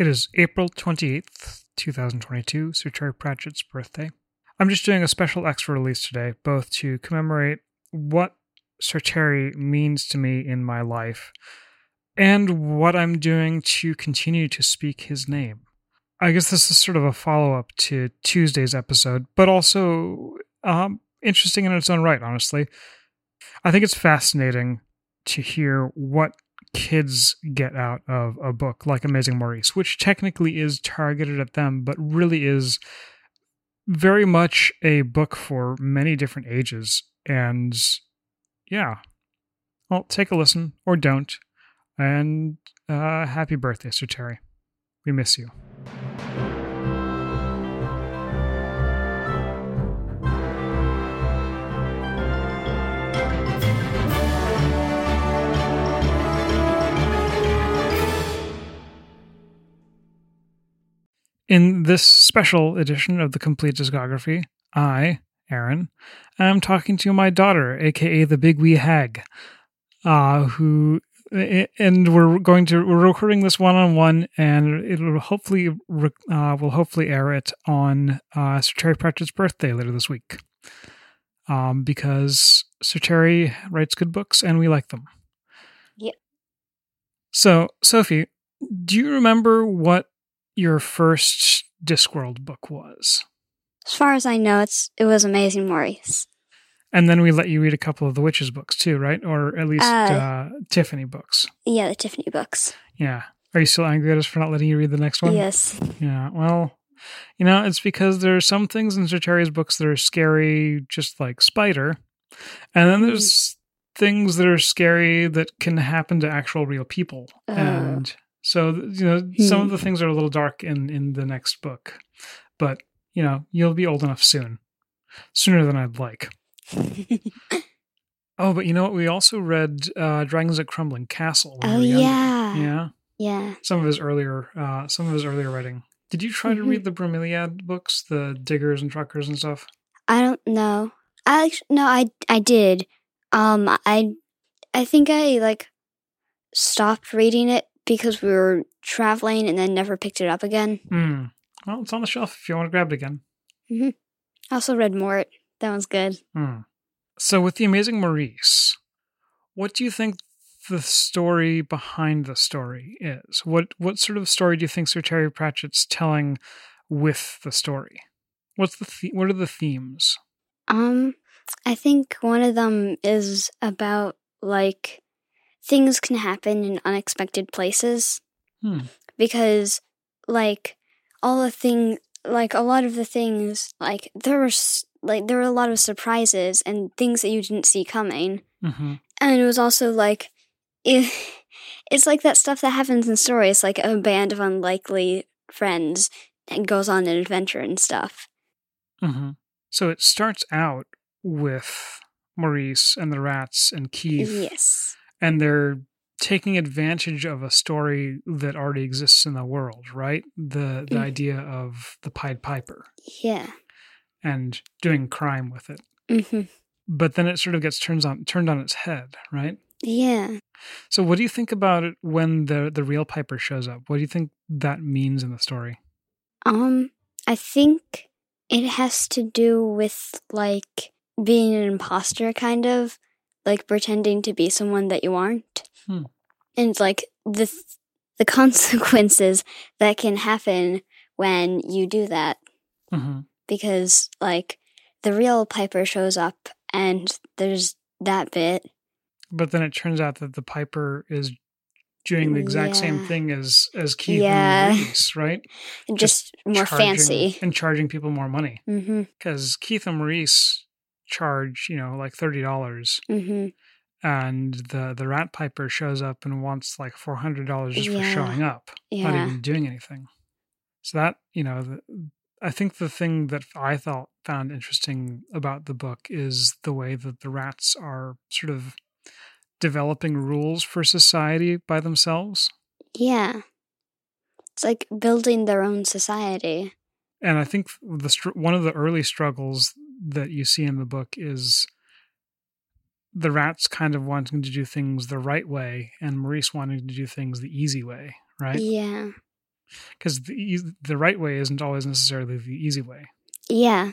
It is April 28th, 2022, Sir Terry Pratchett's birthday. I'm just doing a special extra release today, both to commemorate what Sir Terry means to me in my life and what I'm doing to continue to speak his name. I guess this is sort of a follow up to Tuesday's episode, but also um, interesting in its own right, honestly. I think it's fascinating to hear what kids get out of a book like Amazing Maurice, which technically is targeted at them, but really is very much a book for many different ages. And yeah, well, take a listen or don't. And uh, happy birthday, Sir Terry. We miss you. In this special edition of the compleat discography, I, Aaron, am talking to my daughter, aka the Big Wee Hag, uh, who and we're going to we're recording this one on one, and it'll hopefully uh, we'll hopefully air it on uh, Sir Terry Pratchett's birthday later this week, um, because Sir Terry writes good books and we like them. Yep. So, Sophie, do you remember what your first Discworld book was? As far as I know, it's it was Amazing Maurice. And then we let you read a couple of the witches books too, right? Or at least Uh, uh, Tiffany books. Yeah, the Tiffany books. Yeah. Are you still angry at us for not letting you read the next one? Yes. Yeah. Well, you know, it's because there are some things in Terry's books that are scary, just like Spider, and then there's things that are scary that can happen to actual real people. Oh. And so, you know, some of the things are a little dark in in the next book, but you know, you'll be old enough soon, sooner than I'd like. Oh, but you know what? We also read uh, Dragons at Crumbling Castle. when we oh were yeah. yeah. Yeah. Some of his earlier, uh, some of his earlier writing. Did you try to Mhm. read the Bromeliad books, the Diggers and Truckers and stuff? I don't know. I actu- no, I I did. Um, I I think I like stopped reading it because we were traveling and then never picked it up again. Hmm. Well, it's on the shelf if you want to grab it again. I also read Mort. That one's good. Hmm. So, with the Amazing Maurice, what do you think the story behind the story is? What what sort of story do you think Sir Terry Pratchett's telling with the story? What's the, the what are the themes? Um, I think one of them is about like things can happen in unexpected places Hmm. because like all the thing like a lot of the things like there was like there were a lot of surprises and things that you didn't see coming Mm-hmm. and it was also like it, it's like that stuff that happens in stories like a band of unlikely friends and goes on an adventure and stuff Mm-hmm. So it starts out with Maurice and the rats and Keith, yes and they're taking advantage of a story that already exists in the world, right? The the Mm. idea of the Pied Piper yeah and doing crime with it. hmm But then it sort of gets turned on turned on its head, right? yeah So what do you think about it when the the real Piper shows up? What do you think that means in the story? Um, I think it has to do with like being an imposter, kind of like pretending to be someone that you aren't, Hmm. and like the th- the consequences that can happen when you do that. Mm-hmm. Because like the real Piper shows up, and there's that bit. But then it turns out that the Piper is doing the exact same thing as as Keith Yeah. and Maurice, right? and Just, more fancy. and charging people more money Mm-hmm. because Keith and Maurice charge you know like thirty dollars, Mm-hmm. and the the Rat Piper shows up and wants like four hundred dollars just for showing up, not even doing anything. So that you know, the, I think the thing that I thought found interesting about the book is the way that the rats are sort of developing rules for society by themselves. Yeah. It's like building their own society. and I think the one of the early struggles that you see in the book is the rats kind of wanting to do things the right way, and Maurice wanting to do things the easy way, right? Yeah. because the the right way isn't always necessarily the easy way. Yeah.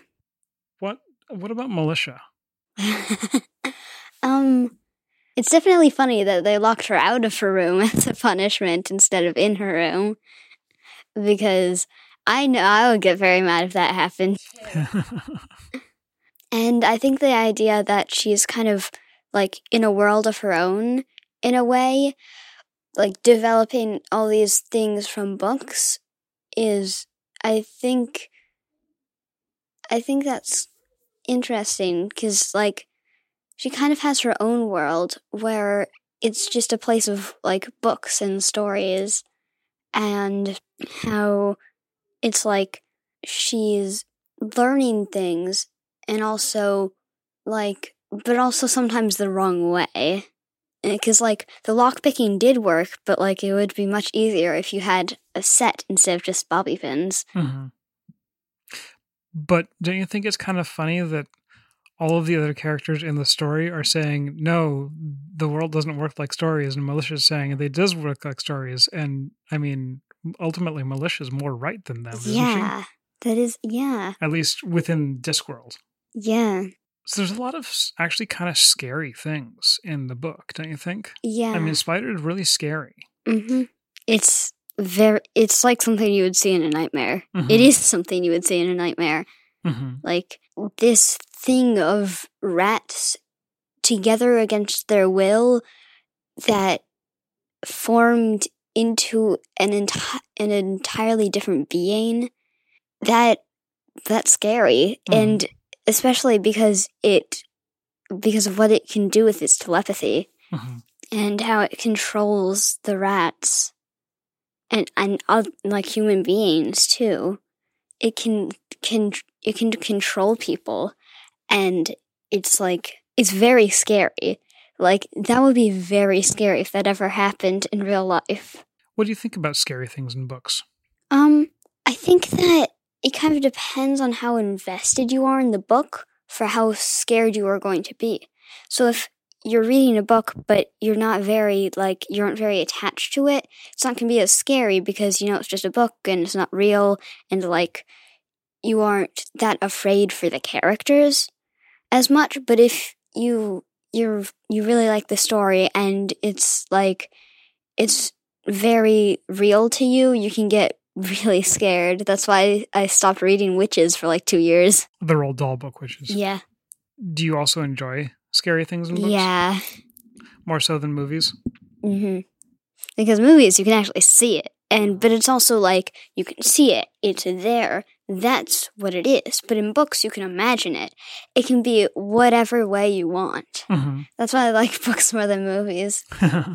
What what about Malicia? um, it's definitely funny that they locked her out of her room as a punishment instead of in her room, because I know I would get very mad if that happened. And I think the idea that she's kind of like in a world of her own, in a way, like developing all these things from books, is I think I think that's interesting because like she kind of has her own world where it's just a place of like books and stories and how it's like she's learning things and also like but also sometimes the wrong way because like the lockpicking did work but like it would be much easier if you had a set instead of just bobby pins Mhm. But don't you think it's kind of funny that all of the other characters in the story are saying, no, the world doesn't work like stories, and Malicia's saying it does work like stories. And I mean, ultimately, Malicia's more right than them, isn't yeah that is yeah? At least within Discworld. Yeah So there's a lot of actually kind of scary things in the book, don't you think? yeah I mean, Spider is really scary. hmm it's very it's like something you would see in a nightmare Mhm. it is something you would see in a nightmare hmm like this thing of rats together against their will that formed into an enti- an entirely different being that that's scary Mhm. and especially because it because of what it can do with its telepathy hmm and how it controls the rats and and oth- like human beings too. It can can it can control people and it's like it's very scary. Like that would be very scary if that ever happened in real life. What do you think about scary things in books? um i think that it kind of depends on how invested you are in the book for how scared you are going to be. So if you're reading a book but you're not very like you aren't very attached to it it's not going to be as scary because you know it's just a book and it's not real and like you aren't that afraid for the characters as much. But if you you're you really like the story and it's like it's very real to you you can get really scared that's why i stopped reading witches for like two years The Roald Dahl book, witches. yeah Do you also enjoy scary things in books? yeah More so than movies? Mm-hmm. Because movies, you can actually see it, and but it's also like you can see it; it's there. That's what it is. But in books, you can imagine it. It can be whatever way you want. hmm That's why I like books more than movies.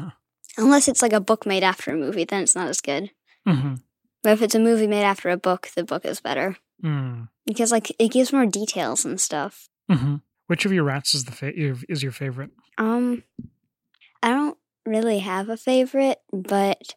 Unless it's like a book made after a movie, then it's not as good. hmm But if it's a movie made after a book, the book is better Mm. because like it gives more details and stuff. hmm Which of your rats is the fa- your- is your favorite? Um, I don't really have a favorite, but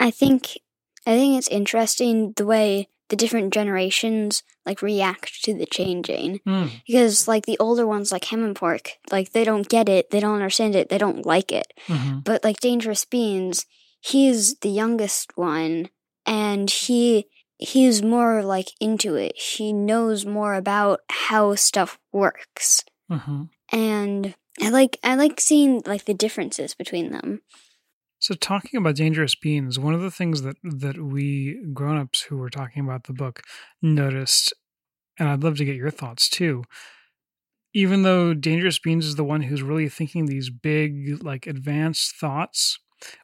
I think I think it's interesting the way the different generations like react to the changing Mm. because like the older ones like Hamnpork like they don't get it, they don't understand it, they don't like it. hmm But like Dangerous Beans, he's the youngest one and he he's more like into it. He knows more about how stuff works hmm and I like I like seeing like the differences between them. So, talking about dangerous beans, one of the things that that we grown-ups who were talking about the book noticed, and I'd love to get your thoughts too. Even though Dangerous Beans is the one who's really thinking these big, like advanced thoughts,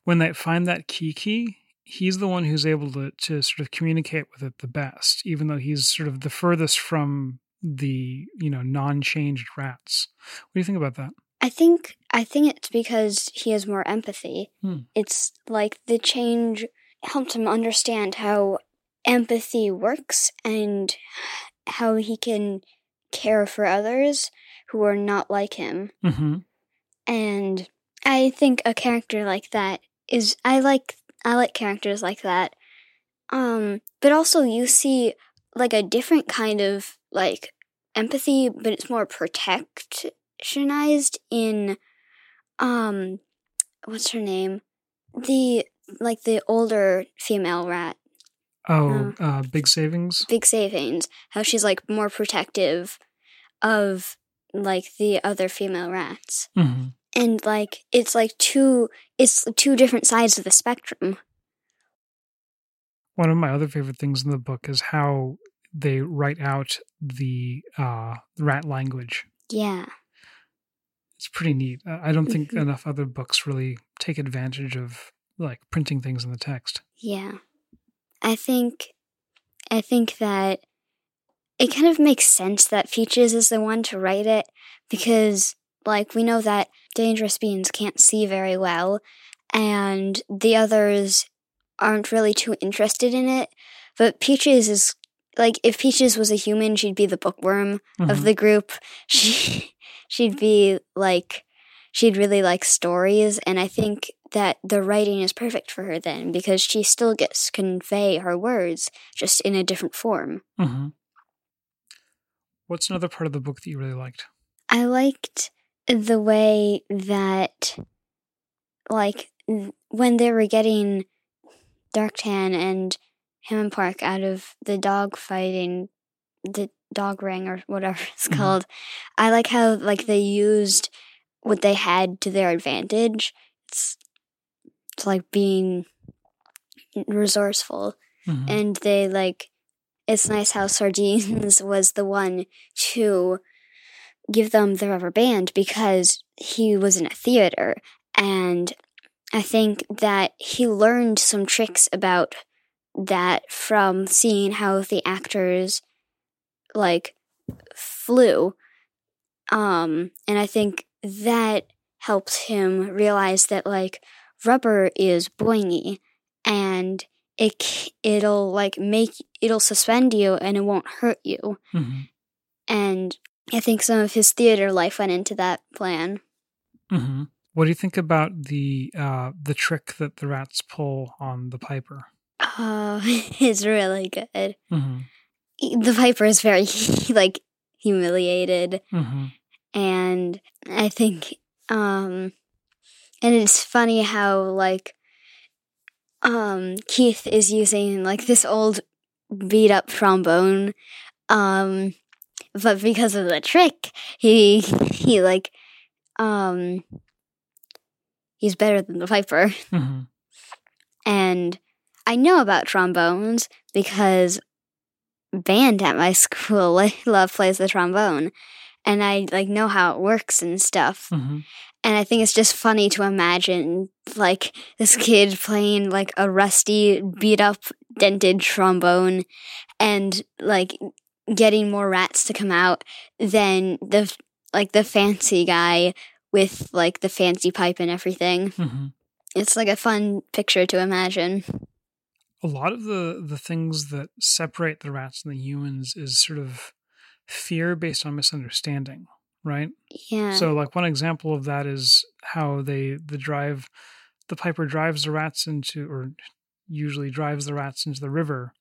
when they find that Kiki, he's the one who's able to to sort of communicate with it the best, even though he's sort of the furthest from the you know non-changed rats. What do you think about that? I think I think it's because he has more empathy. Hmm. It's like the change helped him understand how empathy works and how he can care for others who are not like him. Mm-hmm. And I think a character like that is I like I like characters like that. Um but also you see like a different kind of like empathy but it's more protectionized in um what's her name? The like the older female rat, Oh, uh, big savings. Big Savings, how she's like more protective of like the other female rats. hmm And like it's like two it's two different sides of the spectrum. One of my other favorite things in the book is how they write out the uh, rat language. Yeah. It's pretty neat. I don't think Mhm. enough other books really take advantage of like printing things in the text. Yeah. I think I think that it kind of makes sense that Peaches is the one to write it because like we know that Dangerous Beans can't see very well and the others aren't really too interested in it. But Peaches is like if Peaches was a human, she'd be the bookworm of Mhm. the group. She she'd be like she'd really like stories and I think that the writing is perfect for her then because she still gets to convey her words just in a different form. Mhm. What's another part of the book that you really liked? I liked the way that like when they were getting Darktan and Hamnpork out of the dog fighting the dog ring or whatever it's Mhm. called. I like how like they used what they had to their advantage. It's it's like being resourceful Mhm. and they like it's nice how Sardines was the one to give them the rubber band because he was in a theater. And I think that he learned some tricks about that from seeing how the actors like flew. Um and I think that helped him realize that like rubber is boingy and it it'll like make it'll suspend you and it won't hurt you. Mhm. and i think some of his theater life went into that plan. Hmm What do you think about the uh, the trick that the rats pull on the Piper? oh it's really good. Hmm the piper is very like humiliated. Hmm and i think um and it's funny how like um keith is using like this old beat up trombone um but because of the trick he he like um he's better than the piper hmm and i know about trombones because band at my school like, love plays the trombone. And i like know how it works and stuff. Hmm and I think it's just funny to imagine like this kid playing like a rusty, beat up, dented trombone and like getting more rats to come out than the like the fancy guy with like the fancy pipe and everything. hmm It's like a fun picture to imagine. a lot of the the things that separate the rats and the humans is sort of fear based on misunderstanding right Yeah. so like one example of that is how they the drive the piper drives the rats into or usually drives the rats into the river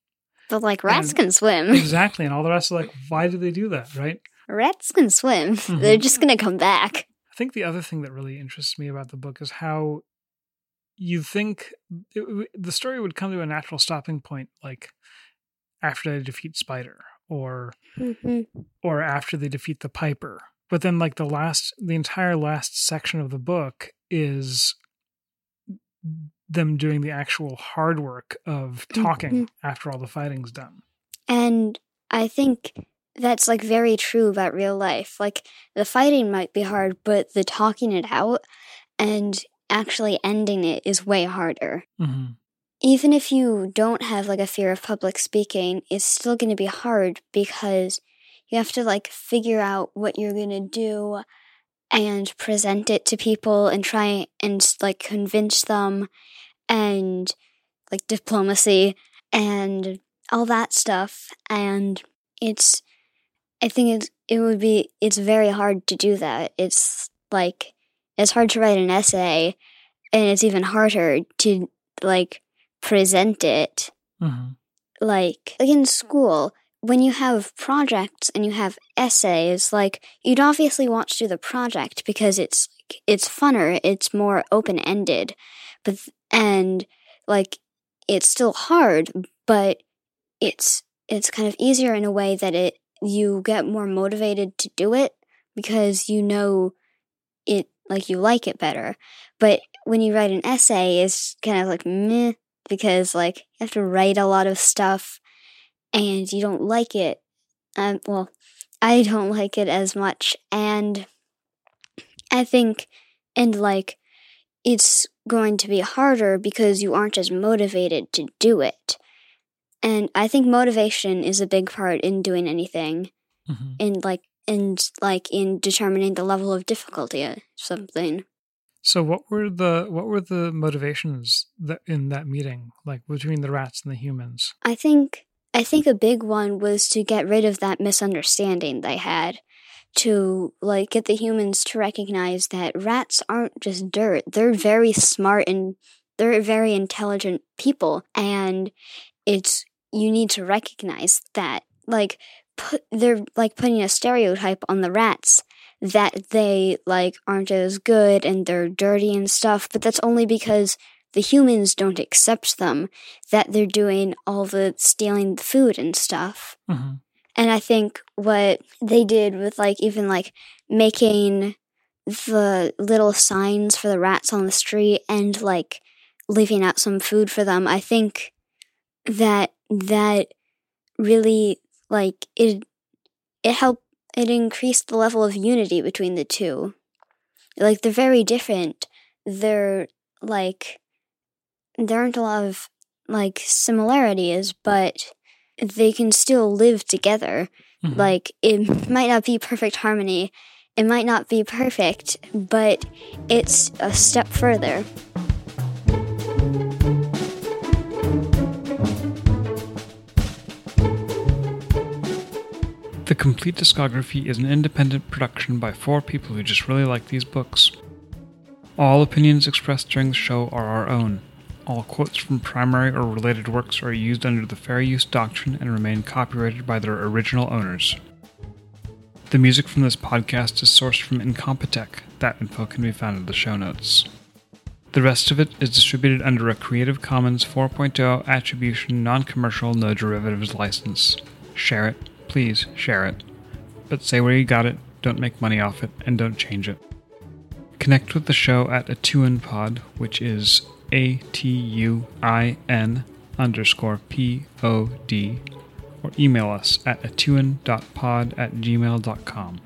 but like rats and- can swim. exactly and all the rest are like why do they do that right rats can swim. Mhm. They're just gonna come back. I think the other thing that really interests me about the book is how you think it, the story would come to a natural stopping point, like after they defeat Spider, or hmm or after they defeat the Piper. But then, like the last, the entire last section of the book is them doing the actual hard work of talking after all the fighting's done. And I think that's like very true about real life. Like the fighting might be hard, but the talking it out and actually ending it is way harder. hmm Even if you don't have like a fear of public speaking, it's still going to be hard because you have to like figure out what you're going to do and present it to people and try and like convince them and like diplomacy and all that stuff. And it's i think it's it would be it's very hard to do that. It's like it's hard to write an essay and it's even harder to like present it hmm like like in school when you have projects and you have essays like you'd obviously want to do the project because it's it's funner it's more open ended but and like it's still hard, but it's it's kind of easier in a way that it you get more motivated to do it because you know it like you like it better. But when you write an essay, it's kind of like meh because like you have to write a lot of stuff and you don't like it. Um, well, I don't like it as much, and I think, and like, it's going to be harder because you aren't as motivated to do it. And I think motivation is a big part in doing anything, Mhm. in like, and like in determining the level of difficulty of something. So what were the what were the motivations that in that meeting, like between the rats and the humans? I think I think a big one was to get rid of that misunderstanding they had to like get the humans to recognize that rats aren't just dirt. They're very smart and they're very intelligent people and it's you need to recognize that like put they're like putting a stereotype on the rats that they like aren't as good and they're dirty and stuff, but that's only because the humans don't accept them that they're doing all the stealing the food and stuff. hmm And I think what they did with like even like making the little signs for the rats on the street and like leaving out some food for them, I think that that really like it it helped it increased the level of unity between the two. Like they're very different. They're like there aren't a lot of like similarities, but they can still live together. Mhm. Like it might not be perfect harmony, it might not be perfect, but it's a step further. The Compleat Discography is an independent production by four people who just really like these books. All opinions expressed during the show are our own. All quotes from primary or related works are used under the fair use doctrine and remain copyrighted by their original owners. The music from this podcast is sourced from Incompetech. That info can be found in the show notes. The rest of it is distributed under a Creative Commons 4.0 attribution, non commercial, no derivatives license. Share it, please share it. But say where you got it, don't make money off it, and don't change it. Connect with the show at Atuinpod, which is A T U I N underscore P O D, or email us at atuin.pod at gmail.com.